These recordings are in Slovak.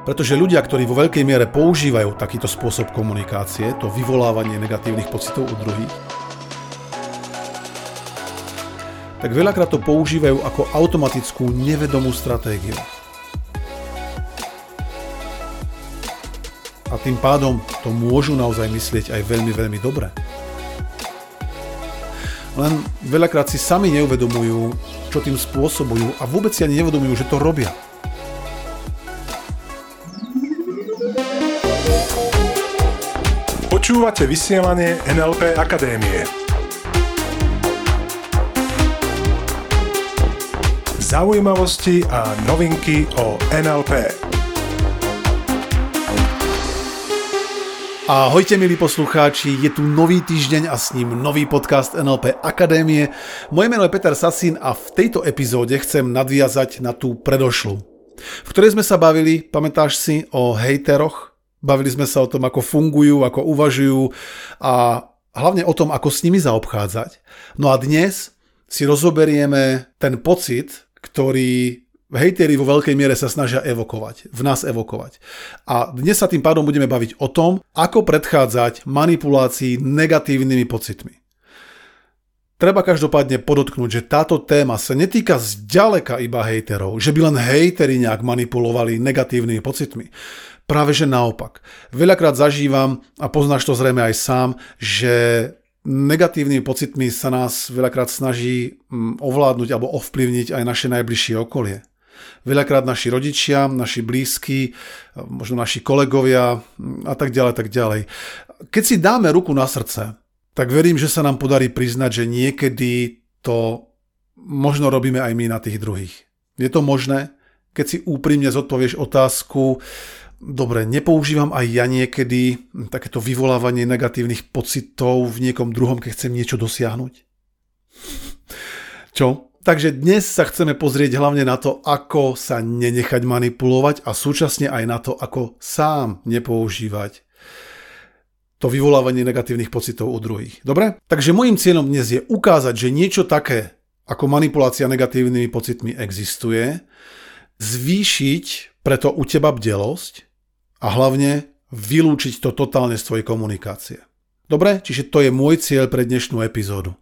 Pretože ľudia, ktorí vo veľkej miere používajú takýto spôsob komunikácie, to vyvolávanie negatívnych pocitov u druhých, tak veľakrát to používajú ako automatickú nevedomú stratégiu. A tým pádom to môžu naozaj myslieť aj veľmi, veľmi dobre. Len veľakrát si sami neuvedomujú, čo tým spôsobujú a vôbec si ani neuvedomujú, že to robia. Počúvate vysielanie NLP Akadémie. Zaujímavosti a novinky o NLP. Ahojte milí poslucháči, je tu nový týždeň a s ním nový podcast NLP Akadémie. Moje meno je Peter Sasin a v tejto epizóde chcem nadviazať na tú predošlu, v ktorej sme sa bavili, pamätáš si, o hejteroch, Bavili sme sa o tom, ako fungujú, ako uvažujú a hlavne o tom, ako s nimi zaobchádzať. No a dnes si rozoberieme ten pocit, ktorý hejteri vo veľkej miere sa snažia evokovať, v nás evokovať. A dnes sa tým pádom budeme baviť o tom, ako predchádzať manipulácii negatívnymi pocitmi. Treba každopádne podotknúť, že táto téma sa netýka zďaleka iba hejterov, že by len hejteri nejak manipulovali negatívnymi pocitmi. Práve že naopak. Veľakrát zažívam, a poznáš to zrejme aj sám, že negatívnymi pocitmi sa nás veľakrát snaží mm, ovládnuť alebo ovplyvniť aj naše najbližšie okolie. Veľakrát naši rodičia, naši blízky, možno naši kolegovia mm, a tak ďalej, tak ďalej. Keď si dáme ruku na srdce, tak verím, že sa nám podarí priznať, že niekedy to možno robíme aj my na tých druhých. Je to možné? Keď si úprimne zodpovieš otázku, Dobre, nepoužívam aj ja niekedy takéto vyvolávanie negatívnych pocitov v niekom druhom, keď chcem niečo dosiahnuť? Čo? Takže dnes sa chceme pozrieť hlavne na to, ako sa nenechať manipulovať a súčasne aj na to, ako sám nepoužívať to vyvolávanie negatívnych pocitov u druhých. Dobre? Takže môjim cieľom dnes je ukázať, že niečo také ako manipulácia negatívnymi pocitmi existuje, zvýšiť preto u teba bdelosť a hlavne vylúčiť to totálne z tvojej komunikácie. Dobre, čiže to je môj cieľ pre dnešnú epizódu.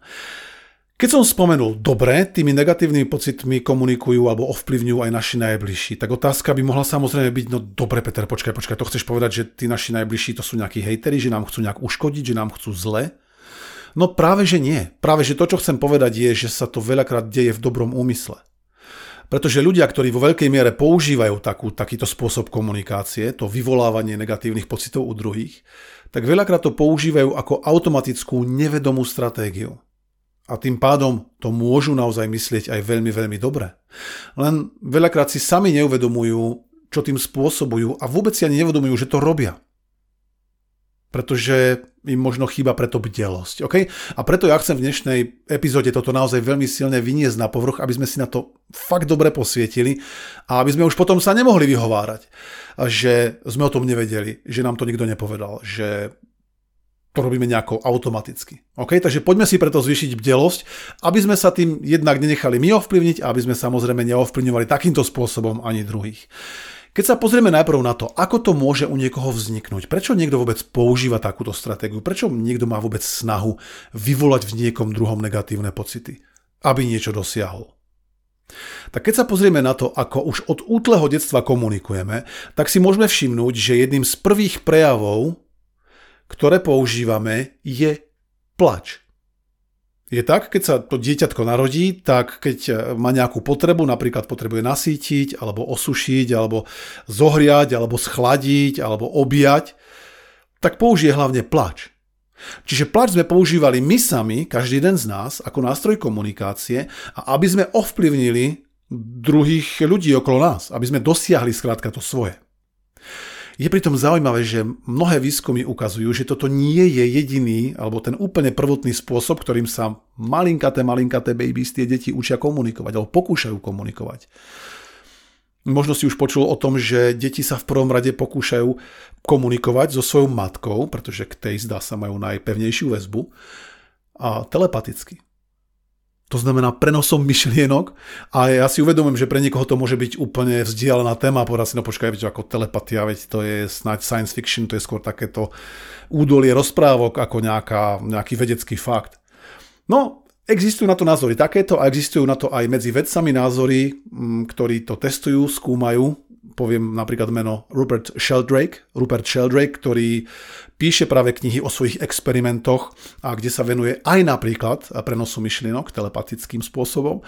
Keď som spomenul, dobre, tými negatívnymi pocitmi komunikujú alebo ovplyvňujú aj naši najbližší, tak otázka by mohla samozrejme byť, no dobre Peter, počkaj, počkaj, to chceš povedať, že tí naši najbližší to sú nejakí hejteri, že nám chcú nejak uškodiť, že nám chcú zle? No práve že nie. Práve že to, čo chcem povedať je, že sa to veľakrát deje v dobrom úmysle. Pretože ľudia, ktorí vo veľkej miere používajú takú, takýto spôsob komunikácie, to vyvolávanie negatívnych pocitov u druhých, tak veľakrát to používajú ako automatickú nevedomú stratégiu. A tým pádom to môžu naozaj myslieť aj veľmi, veľmi dobre. Len veľakrát si sami neuvedomujú, čo tým spôsobujú a vôbec si ani neuvedomujú, že to robia pretože im možno chýba preto bdelosť. Okay? A preto ja chcem v dnešnej epizóde toto naozaj veľmi silne vyniesť na povrch, aby sme si na to fakt dobre posvietili a aby sme už potom sa nemohli vyhovárať, že sme o tom nevedeli, že nám to nikto nepovedal, že to robíme nejako automaticky. Okay? Takže poďme si preto zvýšiť bdelosť, aby sme sa tým jednak nenechali my ovplyvniť a aby sme samozrejme neovplyvňovali takýmto spôsobom ani druhých. Keď sa pozrieme najprv na to, ako to môže u niekoho vzniknúť, prečo niekto vôbec používa takúto stratégiu, prečo niekto má vôbec snahu vyvolať v niekom druhom negatívne pocity, aby niečo dosiahol. Tak keď sa pozrieme na to, ako už od útleho detstva komunikujeme, tak si môžeme všimnúť, že jedným z prvých prejavov, ktoré používame, je plač. Je tak, keď sa to dieťatko narodí, tak keď e, má nejakú potrebu, napríklad potrebuje nasítiť, alebo osušiť, alebo zohriať, alebo schladiť, alebo objať, tak použije hlavne plač. Čiže plač sme používali my sami, každý jeden z nás, ako nástroj komunikácie a aby sme ovplyvnili druhých ľudí okolo nás, aby sme dosiahli skrátka to svoje. Je pritom zaujímavé, že mnohé výskumy ukazujú, že toto nie je jediný alebo ten úplne prvotný spôsob, ktorým sa malinkaté, malinkaté babies tie deti učia komunikovať alebo pokúšajú komunikovať. Možno si už počul o tom, že deti sa v prvom rade pokúšajú komunikovať so svojou matkou, pretože k tej zdá sa majú najpevnejšiu väzbu, a telepaticky. To znamená prenosom myšlienok a ja si uvedomím, že pre niekoho to môže byť úplne vzdialená téma, povedať si, no počkaj, veď ako telepatia, veď to je snáď science fiction, to je skôr takéto údolie rozprávok ako nejaká, nejaký vedecký fakt. No, existujú na to názory takéto a existujú na to aj medzi vedcami názory, mm, ktorí to testujú, skúmajú poviem napríklad meno Rupert Sheldrake, Rupert Sheldrake, ktorý píše práve knihy o svojich experimentoch a kde sa venuje aj napríklad prenosu myšlienok telepatickým spôsobom.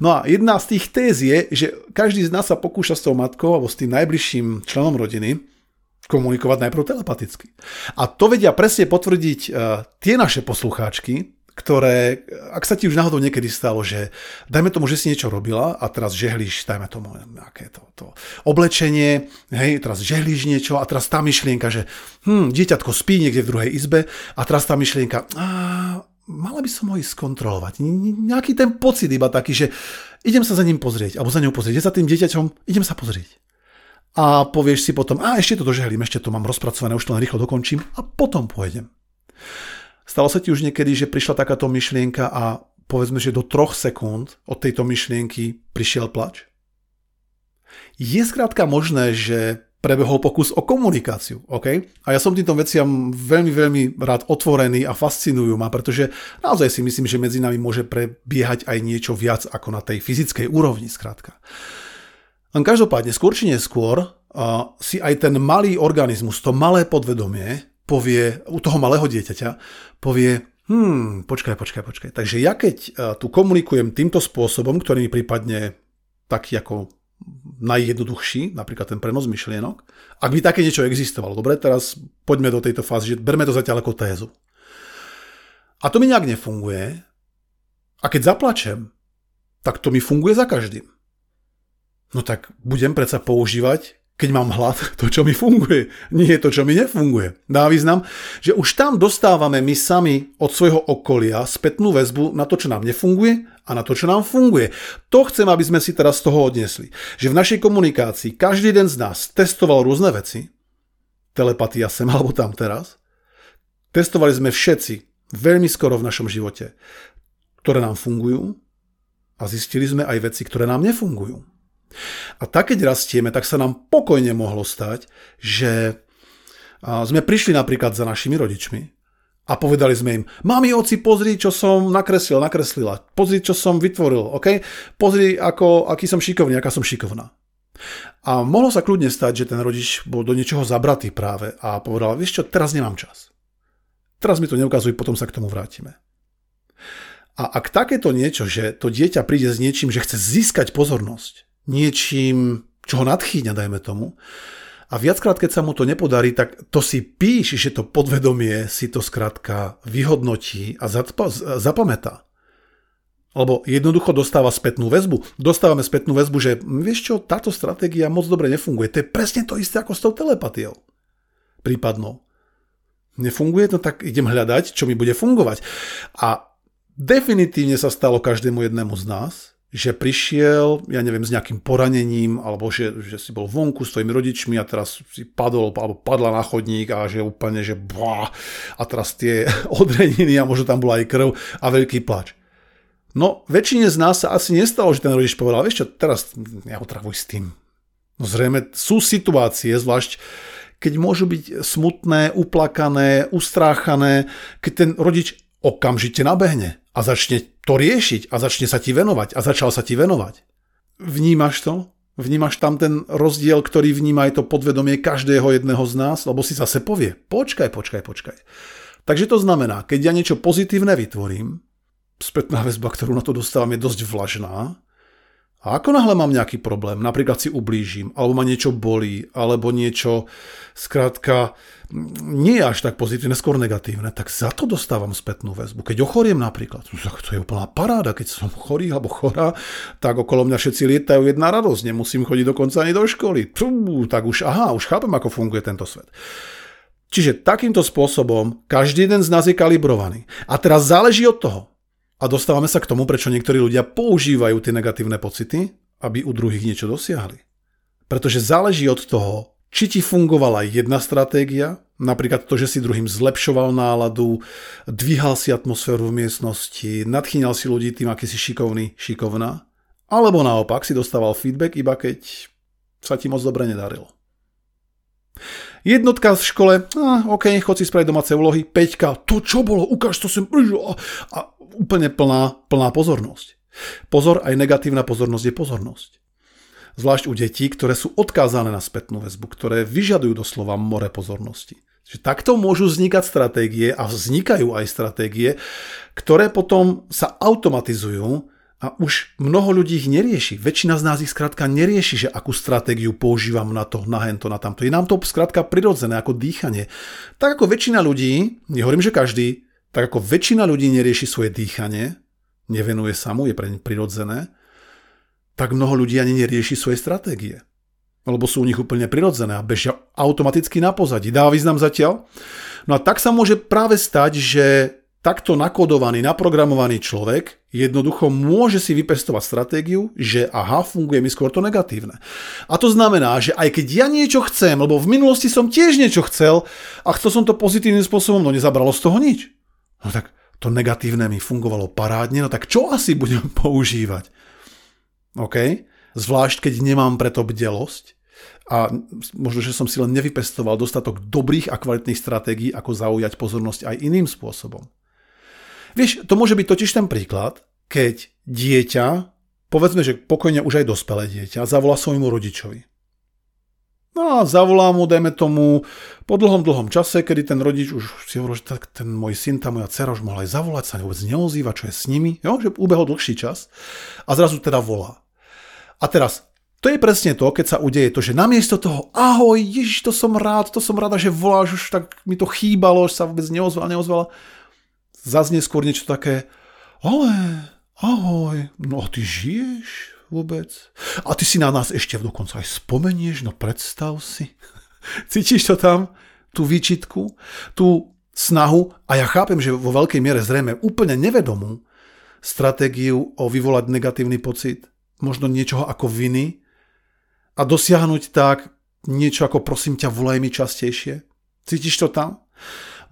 No a jedna z tých téz je, že každý z nás sa pokúša s tou matkou alebo s tým najbližším členom rodiny komunikovať najprv telepaticky. A to vedia presne potvrdiť uh, tie naše poslucháčky, ktoré, ak sa ti už náhodou niekedy stalo, že dajme tomu, že si niečo robila a teraz žehlíš, dajme tomu nejaké to, to oblečenie, hej, teraz žehlíš niečo a teraz tá myšlienka, že hm, dieťatko spí niekde v druhej izbe a teraz tá myšlienka, a, mala by som ho ísť skontrolovať. Nejaký ten pocit iba taký, že idem sa za ním pozrieť, alebo za ňou pozrieť, je za tým dieťaťom, idem sa pozrieť. A povieš si potom, a ešte to dožehlím, ešte to mám rozpracované, už to len rýchlo dokončím a potom pôjdem. Stalo sa ti už niekedy, že prišla takáto myšlienka a povedzme, že do troch sekúnd od tejto myšlienky prišiel plač? Je skrátka možné, že prebehol pokus o komunikáciu, OK? A ja som týmto veciam veľmi, veľmi rád otvorený a fascinujú ma, pretože naozaj si myslím, že medzi nami môže prebiehať aj niečo viac ako na tej fyzickej úrovni, skrátka. Každopádne, skôr či neskôr, uh, si aj ten malý organizmus, to malé podvedomie, povie, u toho malého dieťaťa, povie, hmm, počkaj, počkaj, počkaj. Takže ja keď uh, tu komunikujem týmto spôsobom, ktorý mi prípadne taký ako najjednoduchší, napríklad ten prenos myšlienok, ak by také niečo existovalo. Dobre, teraz poďme do tejto fázy, že berme to zatiaľ ako tézu. A to mi nejak nefunguje. A keď zaplačem, tak to mi funguje za každým. No tak budem predsa používať keď mám hlad, to, čo mi funguje, nie je to, čo mi nefunguje. Dá význam, že už tam dostávame my sami od svojho okolia spätnú väzbu na to, čo nám nefunguje a na to, čo nám funguje. To chcem, aby sme si teraz z toho odnesli. Že v našej komunikácii každý jeden z nás testoval rôzne veci, telepatia sem alebo tam teraz, testovali sme všetci veľmi skoro v našom živote, ktoré nám fungujú a zistili sme aj veci, ktoré nám nefungujú. A tak, keď rastieme, tak sa nám pokojne mohlo stať, že sme prišli napríklad za našimi rodičmi a povedali sme im, mami, oci, pozri, čo som nakreslil, nakreslila, pozri, čo som vytvoril, OK? Pozri, ako, aký som šikovný, aká som šikovná. A mohlo sa kľudne stať, že ten rodič bol do niečoho zabratý práve a povedal, vieš čo, teraz nemám čas. Teraz mi to neukazuj, potom sa k tomu vrátime. A ak takéto niečo, že to dieťa príde s niečím, že chce získať pozornosť, niečím, čo ho nadchýňa, dajme tomu. A viackrát, keď sa mu to nepodarí, tak to si píš, že to podvedomie si to skrátka vyhodnotí a zapamätá. Lebo jednoducho dostáva spätnú väzbu. Dostávame spätnú väzbu, že vieš čo, táto stratégia moc dobre nefunguje. To je presne to isté ako s tou telepatiou. Prípadnou. Nefunguje to, tak idem hľadať, čo mi bude fungovať. A definitívne sa stalo každému jednému z nás, že prišiel, ja neviem, s nejakým poranením, alebo že, že si bol vonku s tvojimi rodičmi a teraz si padol, alebo padla na chodník a že úplne, že bá, a teraz tie odreniny a možno tam bola aj krv a veľký plač. No, väčšine z nás sa asi nestalo, že ten rodič povedal, vieš čo, teraz neotravuj s tým. No zrejme sú situácie, zvlášť keď môžu byť smutné, uplakané, ustráchané, keď ten rodič okamžite nabehne a začne to riešiť a začne sa ti venovať a začal sa ti venovať. Vnímaš to? Vnímaš tam ten rozdiel, ktorý vníma aj to podvedomie každého jedného z nás, lebo si zase povie, počkaj, počkaj, počkaj. Takže to znamená, keď ja niečo pozitívne vytvorím, spätná väzba, ktorú na to dostávam, je dosť vlažná, a ako náhle mám nejaký problém, napríklad si ublížim, alebo ma niečo bolí, alebo niečo, skrátka, nie je až tak pozitívne, skôr negatívne, tak za to dostávam spätnú väzbu. Keď ochoriem napríklad, to je úplná paráda, keď som chorý alebo chorá, tak okolo mňa všetci lietajú jedna radosť, nemusím chodiť dokonca ani do školy. Pú, tak už, aha, už chápem, ako funguje tento svet. Čiže takýmto spôsobom každý jeden z nás je kalibrovaný. A teraz záleží od toho, a dostávame sa k tomu, prečo niektorí ľudia používajú tie negatívne pocity, aby u druhých niečo dosiahli. Pretože záleží od toho, či ti fungovala jedna stratégia, napríklad to, že si druhým zlepšoval náladu, dvíhal si atmosféru v miestnosti, nadchýňal si ľudí tým, aký si šikovný, šikovná, alebo naopak si dostával feedback iba keď sa ti moc dobre nedarilo. Jednotka v škole, a, OK, chod si spraviť domáce úlohy, peťka, to čo bolo, ukáž, to som a, a úplne plná, plná pozornosť. Pozor, aj negatívna pozornosť je pozornosť. Zvlášť u detí, ktoré sú odkázané na spätnú väzbu, ktoré vyžadujú doslova more pozornosti. Čiže takto môžu vznikať stratégie a vznikajú aj stratégie, ktoré potom sa automatizujú a už mnoho ľudí ich nerieši. Väčšina z nás ich skrátka nerieši, že akú stratégiu používam na to, na hento, na tamto. Je nám to skrátka prirodzené ako dýchanie. Tak ako väčšina ľudí, nehovorím, že každý, tak ako väčšina ľudí nerieši svoje dýchanie, nevenuje sa mu, je pre ne prirodzené, tak mnoho ľudí ani nerieši svoje stratégie. Lebo sú u nich úplne prirodzené a bežia automaticky na pozadí. Dá význam zatiaľ? No a tak sa môže práve stať, že takto nakodovaný, naprogramovaný človek jednoducho môže si vypestovať stratégiu, že aha, funguje mi skôr to negatívne. A to znamená, že aj keď ja niečo chcem, lebo v minulosti som tiež niečo chcel a chcel som to pozitívnym spôsobom, no nezabralo z toho nič. No tak to negatívne mi fungovalo parádne, no tak čo asi budem používať? OK? Zvlášť, keď nemám preto bdelosť a možno, že som si len nevypestoval dostatok dobrých a kvalitných stratégií, ako zaujať pozornosť aj iným spôsobom. Vieš, to môže byť totiž ten príklad, keď dieťa, povedzme, že pokojne už aj dospelé dieťa, zavolá svojmu rodičovi. No a zavolá mu, dajme tomu, po dlhom, dlhom čase, kedy ten rodič už si hovoril, že ten môj syn, tá moja dcera už mohla aj zavolať, sa vôbec neozýva, čo je s nimi, jo? že ubehol dlhší čas a zrazu teda volá. A teraz, to je presne to, keď sa udeje to, že namiesto toho, ahoj, ježiš, to som rád, to som rada, že voláš, už tak mi to chýbalo, že sa vôbec neozvala, neozvala, zaznie skôr niečo také, ale, ahoj, no ty žiješ vôbec? A ty si na nás ešte dokonca aj spomenieš, no predstav si. Cítiš to tam? Tú výčitku? Tú snahu? A ja chápem, že vo veľkej miere zrejme úplne nevedomú stratégiu o vyvolať negatívny pocit, možno niečoho ako viny a dosiahnuť tak niečo ako prosím ťa, volaj mi častejšie. Cítiš to tam?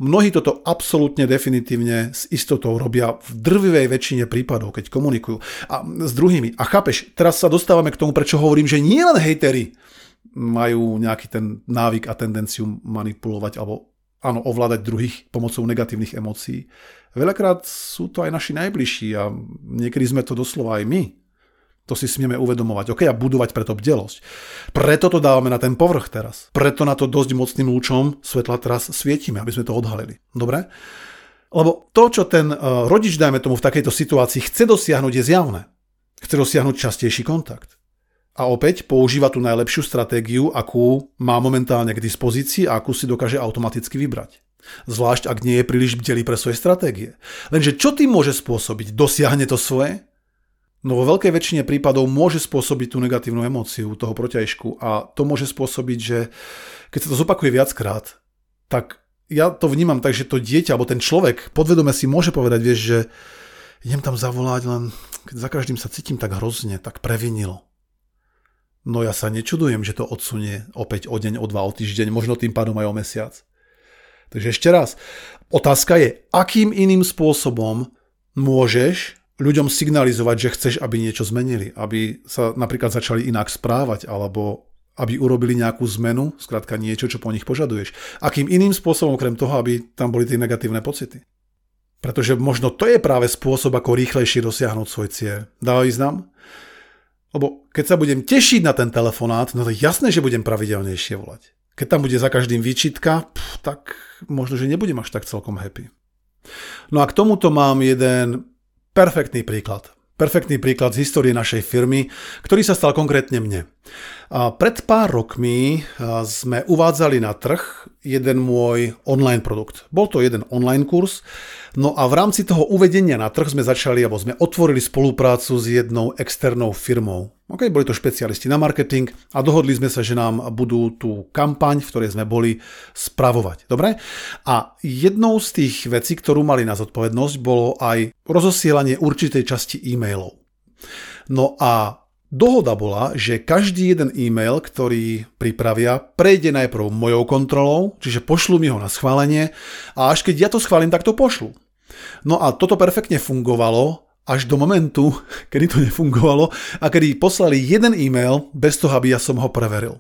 Mnohí toto absolútne definitívne s istotou robia v drvivej väčšine prípadov, keď komunikujú a s druhými. A chápeš, teraz sa dostávame k tomu, prečo hovorím, že nie len majú nejaký ten návyk a tendenciu manipulovať alebo áno, ovládať druhých pomocou negatívnych emócií. Veľakrát sú to aj naši najbližší a niekedy sme to doslova aj my. To si smieme uvedomovať. OK, a budovať preto bdelosť. Preto to dávame na ten povrch teraz. Preto na to dosť mocným lúčom svetla teraz svietime, aby sme to odhalili. Dobre? Lebo to, čo ten e, rodič, dajme tomu, v takejto situácii chce dosiahnuť, je zjavné. Chce dosiahnuť častejší kontakt. A opäť používa tú najlepšiu stratégiu, akú má momentálne k dispozícii a akú si dokáže automaticky vybrať. Zvlášť, ak nie je príliš bdelý pre svoje stratégie. Lenže čo tým môže spôsobiť? Dosiahne to svoje? No vo veľkej väčšine prípadov môže spôsobiť tú negatívnu emóciu toho protiažku a to môže spôsobiť, že keď sa to zopakuje viackrát, tak ja to vnímam tak, že to dieťa alebo ten človek podvedome si môže povedať, vieš, že idem tam zavolať, len keď za každým sa cítim tak hrozne, tak previnilo. No ja sa nečudujem, že to odsunie opäť o deň, o dva, o týždeň, možno tým pádom aj o mesiac. Takže ešte raz, otázka je, akým iným spôsobom môžeš ľuďom signalizovať, že chceš, aby niečo zmenili, aby sa napríklad začali inak správať, alebo aby urobili nejakú zmenu, skrátka niečo, čo po nich požaduješ. Akým iným spôsobom, okrem toho, aby tam boli tie negatívne pocity. Pretože možno to je práve spôsob, ako rýchlejšie dosiahnuť svoj cieľ. Dáva význam? Lebo keď sa budem tešiť na ten telefonát, no to jasné, že budem pravidelnejšie volať. Keď tam bude za každým výčitka, pff, tak možno, že nebudem až tak celkom happy. No a k tomuto mám jeden Perfektný príklad. Perfektný príklad z histórie našej firmy, ktorý sa stal konkrétne mne. Pred pár rokmi sme uvádzali na trh jeden môj online produkt. Bol to jeden online kurz, no a v rámci toho uvedenia na trh sme začali, alebo sme otvorili spoluprácu s jednou externou firmou. Okay, boli to špecialisti na marketing a dohodli sme sa, že nám budú tú kampaň, v ktorej sme boli, spravovať. Dobre? A jednou z tých vecí, ktorú mali na zodpovednosť, bolo aj rozosielanie určitej časti e-mailov. No a Dohoda bola, že každý jeden e-mail, ktorý pripravia, prejde najprv mojou kontrolou, čiže pošlu mi ho na schválenie a až keď ja to schválim, tak to pošlu. No a toto perfektne fungovalo až do momentu, kedy to nefungovalo a kedy poslali jeden e-mail bez toho, aby ja som ho preveril.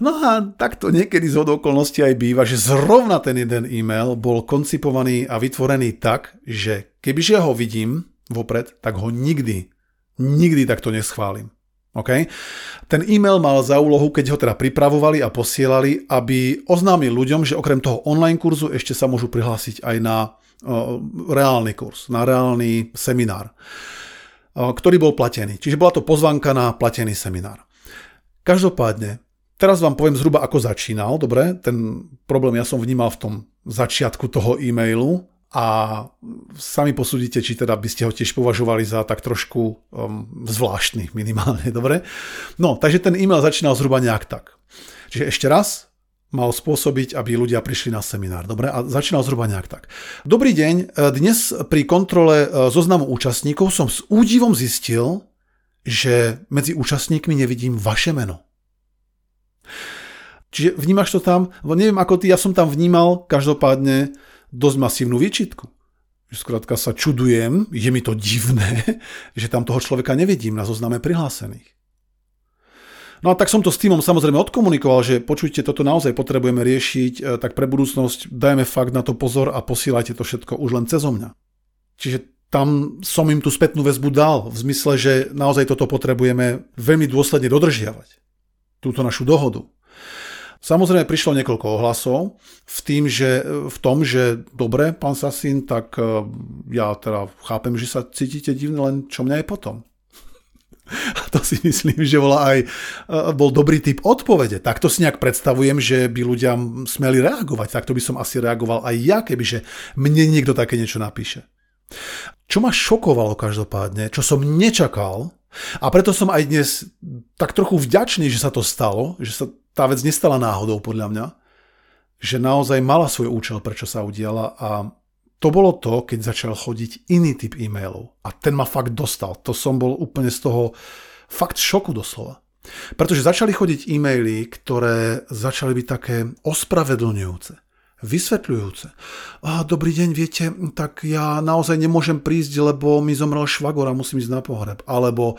No a takto niekedy z okolností aj býva, že zrovna ten jeden e-mail bol koncipovaný a vytvorený tak, že kebyže ho vidím vopred, tak ho nikdy, nikdy takto neschválim. Okay? Ten e-mail mal za úlohu, keď ho teda pripravovali a posielali, aby oznámil ľuďom, že okrem toho online kurzu ešte sa môžu prihlásiť aj na reálny kurz, na reálny seminár, ktorý bol platený. Čiže bola to pozvanka na platený seminár. Každopádne, Teraz vám poviem zhruba, ako začínal, dobre? Ten problém ja som vnímal v tom začiatku toho e-mailu a sami posúdite, či teda by ste ho tiež považovali za tak trošku um, zvláštny minimálne, dobre? No, takže ten e-mail začínal zhruba nejak tak. Čiže ešte raz, mal spôsobiť, aby ľudia prišli na seminár. Dobre? A začínal zhruba nejak tak. Dobrý deň, dnes pri kontrole e, zoznamu účastníkov som s údivom zistil, že medzi účastníkmi nevidím vaše meno. Čiže vnímaš to tam, neviem ako ty, ja som tam vnímal každopádne dosť masívnu výčitku. Skrátka sa čudujem, je mi to divné, že tam toho človeka nevidím na zozname prihlásených. No a tak som to s týmom samozrejme odkomunikoval, že počujte, toto naozaj potrebujeme riešiť, e, tak pre budúcnosť dajme fakt na to pozor a posielajte to všetko už len cez mňa. Čiže tam som im tú spätnú väzbu dal, v zmysle, že naozaj toto potrebujeme veľmi dôsledne dodržiavať. Túto našu dohodu. Samozrejme prišlo niekoľko ohlasov v, tým, že, v tom, že dobre, pán Sasin, tak e, ja teda chápem, že sa cítite divne, len čo mňa je potom. A to si myslím, že bola aj, e, bol dobrý typ odpovede. Takto si nejak predstavujem, že by ľudia smeli reagovať. Takto by som asi reagoval aj ja, kebyže mne niekto také niečo napíše. Čo ma šokovalo každopádne, čo som nečakal, a preto som aj dnes tak trochu vďačný, že sa to stalo, že sa tá vec nestala náhodou podľa mňa, že naozaj mala svoj účel, prečo sa udiala a to bolo to, keď začal chodiť iný typ e-mailov. A ten ma fakt dostal. To som bol úplne z toho fakt šoku doslova. Pretože začali chodiť e-maily, ktoré začali byť také ospravedlňujúce vysvetľujúce. A dobrý deň, viete, tak ja naozaj nemôžem prísť, lebo mi zomrel švagor a musím ísť na pohreb. Alebo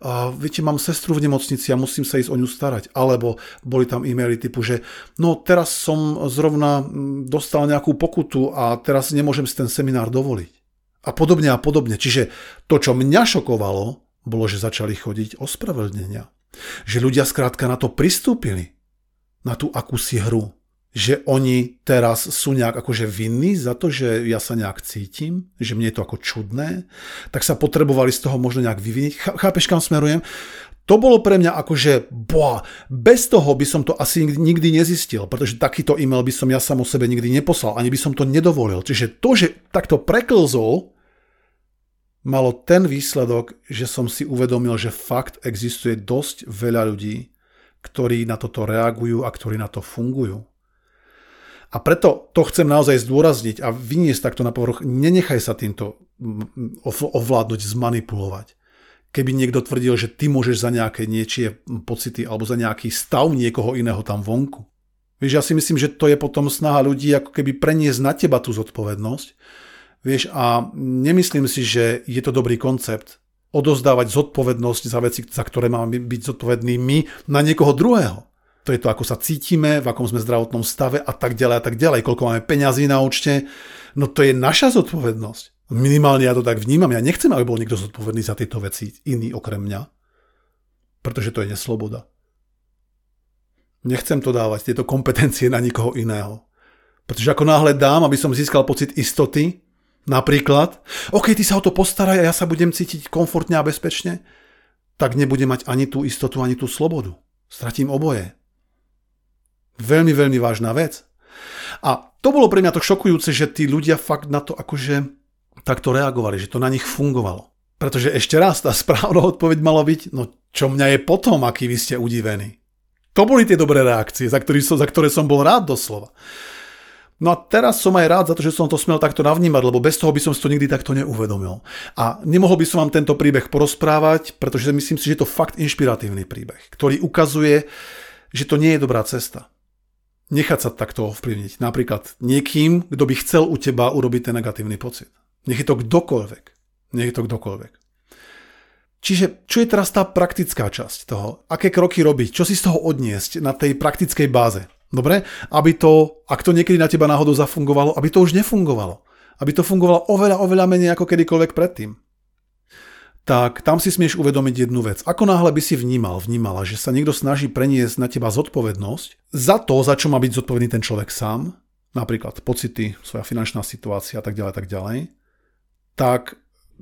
a, viete, mám sestru v nemocnici a musím sa ísť o ňu starať. Alebo boli tam e-maily typu, že no teraz som zrovna dostal nejakú pokutu a teraz nemôžem si ten seminár dovoliť. A podobne a podobne. Čiže to, čo mňa šokovalo, bolo, že začali chodiť ospravedlnenia. Že ľudia skrátka na to pristúpili. Na tú akúsi hru že oni teraz sú nejak akože vinní za to, že ja sa nejak cítim, že mne je to ako čudné, tak sa potrebovali z toho možno nejak vyviniť. Chápeš, kam smerujem? To bolo pre mňa akože, boa, bez toho by som to asi nikdy nezistil, pretože takýto e-mail by som ja sam o sebe nikdy neposlal, ani by som to nedovolil. Čiže to, že takto preklzol, malo ten výsledok, že som si uvedomil, že fakt existuje dosť veľa ľudí, ktorí na toto reagujú a ktorí na to fungujú. A preto to chcem naozaj zdôrazniť a vyniesť takto na povrch. Nenechaj sa týmto ovládnuť, zmanipulovať. Keby niekto tvrdil, že ty môžeš za nejaké niečie pocity alebo za nejaký stav niekoho iného tam vonku. Vieš, ja si myslím, že to je potom snaha ľudí ako keby preniesť na teba tú zodpovednosť. Vieš, a nemyslím si, že je to dobrý koncept odozdávať zodpovednosť za veci, za ktoré máme byť zodpovední my na niekoho druhého. To je to, ako sa cítime, v akom sme zdravotnom stave a tak ďalej a tak ďalej, koľko máme peňazí na účte. No to je naša zodpovednosť. Minimálne ja to tak vnímam. Ja nechcem, aby bol niekto zodpovedný za tieto veci, iný okrem mňa. Pretože to je nesloboda. Nechcem to dávať, tieto kompetencie na nikoho iného. Pretože ako náhle dám, aby som získal pocit istoty, napríklad, OK, ty sa o to postaraj a ja sa budem cítiť komfortne a bezpečne, tak nebudem mať ani tú istotu, ani tú slobodu. Stratím oboje. Veľmi, veľmi vážna vec. A to bolo pre mňa to šokujúce, že tí ľudia fakt na to akože takto reagovali, že to na nich fungovalo. Pretože ešte raz, tá správna odpoveď mala byť, no čo mňa je potom, aký vy ste udivení. To boli tie dobré reakcie, za, ktorý som, za ktoré som bol rád doslova. No a teraz som aj rád za to, že som to smel takto navnímať, lebo bez toho by som si to nikdy takto neuvedomil. A nemohol by som vám tento príbeh porozprávať, pretože myslím si, že je to fakt inšpiratívny príbeh, ktorý ukazuje, že to nie je dobrá cesta. Nechať sa takto ovplyvniť. Napríklad niekým, kto by chcel u teba urobiť ten negatívny pocit. Nech je to kdokoľvek. Nech je to kdokoľvek. Čiže čo je teraz tá praktická časť toho? Aké kroky robiť? Čo si z toho odniesť na tej praktickej báze? Dobre? Aby to, ak to niekedy na teba náhodou zafungovalo, aby to už nefungovalo. Aby to fungovalo oveľa, oveľa menej ako kedykoľvek predtým. Tak tam si smieš uvedomiť jednu vec. Ako náhle by si vnímal, vnímala, že sa niekto snaží preniesť na teba zodpovednosť za to, za čo má byť zodpovedný ten človek sám, napríklad pocity, svoja finančná situácia a tak ďalej, tak ďalej, tak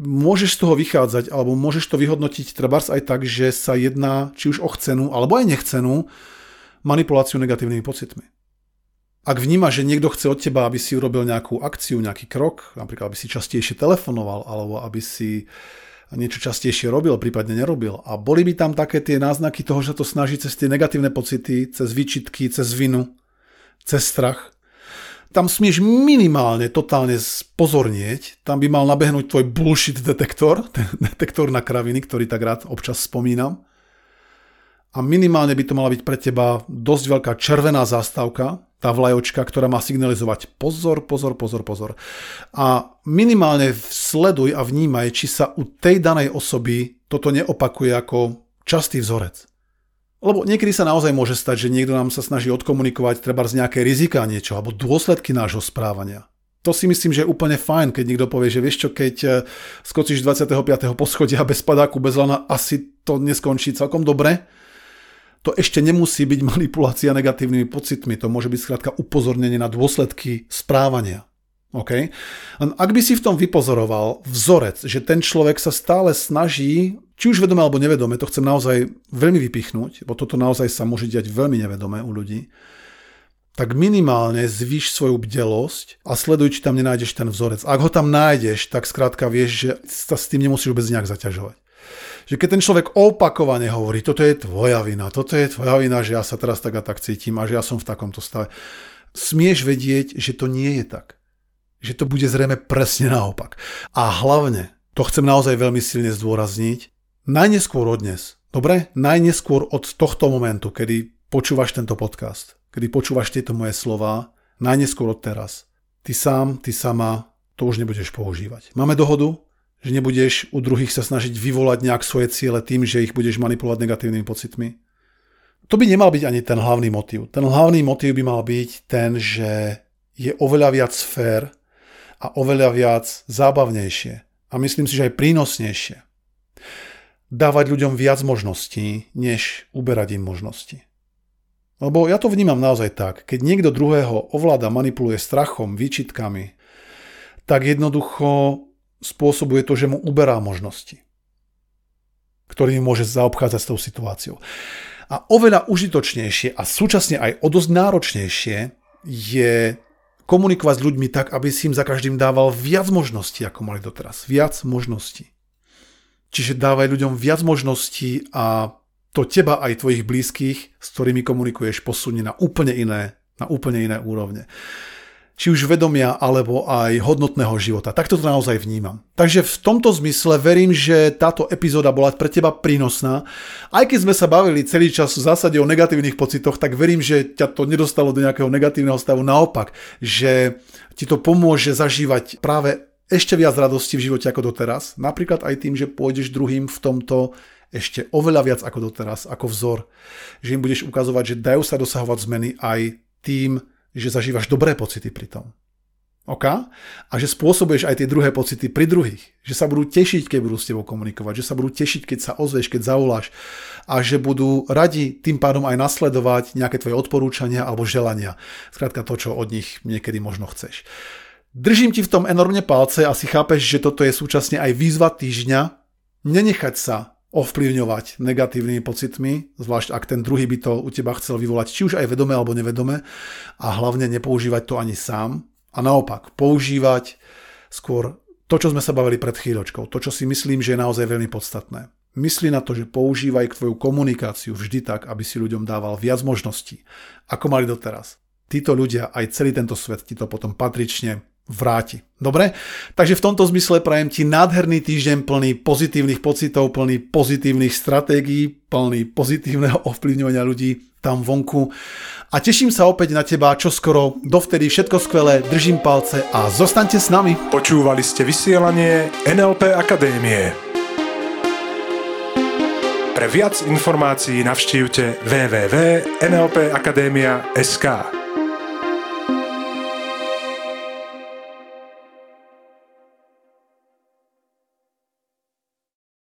môžeš z toho vychádzať, alebo môžeš to vyhodnotiť trebárs aj tak, že sa jedná či už o chcenú, alebo aj nechcenú manipuláciu negatívnymi pocitmi. Ak vnímaš, že niekto chce od teba, aby si urobil nejakú akciu, nejaký krok, napríklad aby si častejšie telefonoval, alebo aby si niečo častejšie robil, prípadne nerobil. A boli by tam také tie náznaky toho, že to snaží cez tie negatívne pocity, cez výčitky, cez vinu, cez strach. Tam smieš minimálne totálne spozornieť, tam by mal nabehnúť tvoj bullshit detektor, ten detektor na kraviny, ktorý tak rád občas spomínam a minimálne by to mala byť pre teba dosť veľká červená zástavka, tá vlajočka, ktorá má signalizovať pozor, pozor, pozor, pozor. A minimálne sleduj a vnímaj, či sa u tej danej osoby toto neopakuje ako častý vzorec. Lebo niekedy sa naozaj môže stať, že niekto nám sa snaží odkomunikovať treba z nejaké rizika niečo, alebo dôsledky nášho správania. To si myslím, že je úplne fajn, keď niekto povie, že vieš čo, keď eh, skočíš 25. poschodia bez padáku, bez lana, asi to neskončí celkom dobre to ešte nemusí byť manipulácia negatívnymi pocitmi, to môže byť skrátka upozornenie na dôsledky správania. Okay? Ak by si v tom vypozoroval vzorec, že ten človek sa stále snaží, či už vedome alebo nevedome, to chcem naozaj veľmi vypichnúť, bo toto naozaj sa môže diať veľmi nevedome u ľudí, tak minimálne zvýš svoju bdelosť a sleduj, či tam nenájdeš ten vzorec. Ak ho tam nájdeš, tak skrátka vieš, že sa s tým nemusíš vôbec nejak zaťažovať že keď ten človek opakovane hovorí, toto je tvoja vina, toto je tvoja vina, že ja sa teraz tak a tak cítim a že ja som v takomto stave, smieš vedieť, že to nie je tak. Že to bude zrejme presne naopak. A hlavne, to chcem naozaj veľmi silne zdôrazniť, najneskôr od dnes, dobre? Najneskôr od tohto momentu, kedy počúvaš tento podcast, kedy počúvaš tieto moje slova, najneskôr od teraz. Ty sám, ty sama to už nebudeš používať. Máme dohodu? Že nebudeš u druhých sa snažiť vyvolať nejak svoje ciele tým, že ich budeš manipulovať negatívnymi pocitmi. To by nemal byť ani ten hlavný motív. Ten hlavný motív by mal byť ten, že je oveľa viac fér a oveľa viac zábavnejšie a myslím si, že aj prínosnejšie dávať ľuďom viac možností, než uberať im možnosti. Lebo ja to vnímam naozaj tak, keď niekto druhého ovláda, manipuluje strachom, výčitkami, tak jednoducho spôsobuje to, že mu uberá možnosti, ktorými môže zaobchádzať s tou situáciou. A oveľa užitočnejšie a súčasne aj o dosť náročnejšie je komunikovať s ľuďmi tak, aby si im za každým dával viac možností, ako mali doteraz. Viac možností. Čiže dávaj ľuďom viac možností a to teba aj tvojich blízkych, s ktorými komunikuješ, posunie na úplne iné, na úplne iné úrovne či už vedomia alebo aj hodnotného života. Takto to naozaj vnímam. Takže v tomto zmysle verím, že táto epizóda bola pre teba prínosná. Aj keď sme sa bavili celý čas v zásade o negatívnych pocitoch, tak verím, že ťa to nedostalo do nejakého negatívneho stavu. Naopak, že ti to pomôže zažívať práve ešte viac radosti v živote ako doteraz. Napríklad aj tým, že pôjdeš druhým v tomto ešte oveľa viac ako doteraz, ako vzor. Že im budeš ukazovať, že dajú sa dosahovať zmeny aj tým, že zažívaš dobré pocity pri tom. OK? A že spôsobuješ aj tie druhé pocity pri druhých. Že sa budú tešiť, keď budú s tebou komunikovať. Že sa budú tešiť, keď sa ozveš, keď zavoláš. A že budú radi tým pádom aj nasledovať nejaké tvoje odporúčania alebo želania. Skrátka to, čo od nich niekedy možno chceš. Držím ti v tom enormne palce si chápeš, že toto je súčasne aj výzva týždňa. Nenechať sa ovplyvňovať negatívnymi pocitmi, zvlášť ak ten druhý by to u teba chcel vyvolať, či už aj vedome alebo nevedome a hlavne nepoužívať to ani sám a naopak používať skôr to, čo sme sa bavili pred chvíľočkou, to, čo si myslím, že je naozaj veľmi podstatné. Mysli na to, že používaj tvoju komunikáciu vždy tak, aby si ľuďom dával viac možností, ako mali doteraz. títo ľudia, aj celý tento svet ti to potom patrične vráti. Dobre? Takže v tomto zmysle prajem ti nádherný týždeň plný pozitívnych pocitov, plný pozitívnych stratégií, plný pozitívneho ovplyvňovania ľudí tam vonku. A teším sa opäť na teba čoskoro. Dovtedy všetko skvelé, držím palce a zostaňte s nami. Počúvali ste vysielanie NLP Akadémie. Pre viac informácií navštívte www.nlpakademia.sk.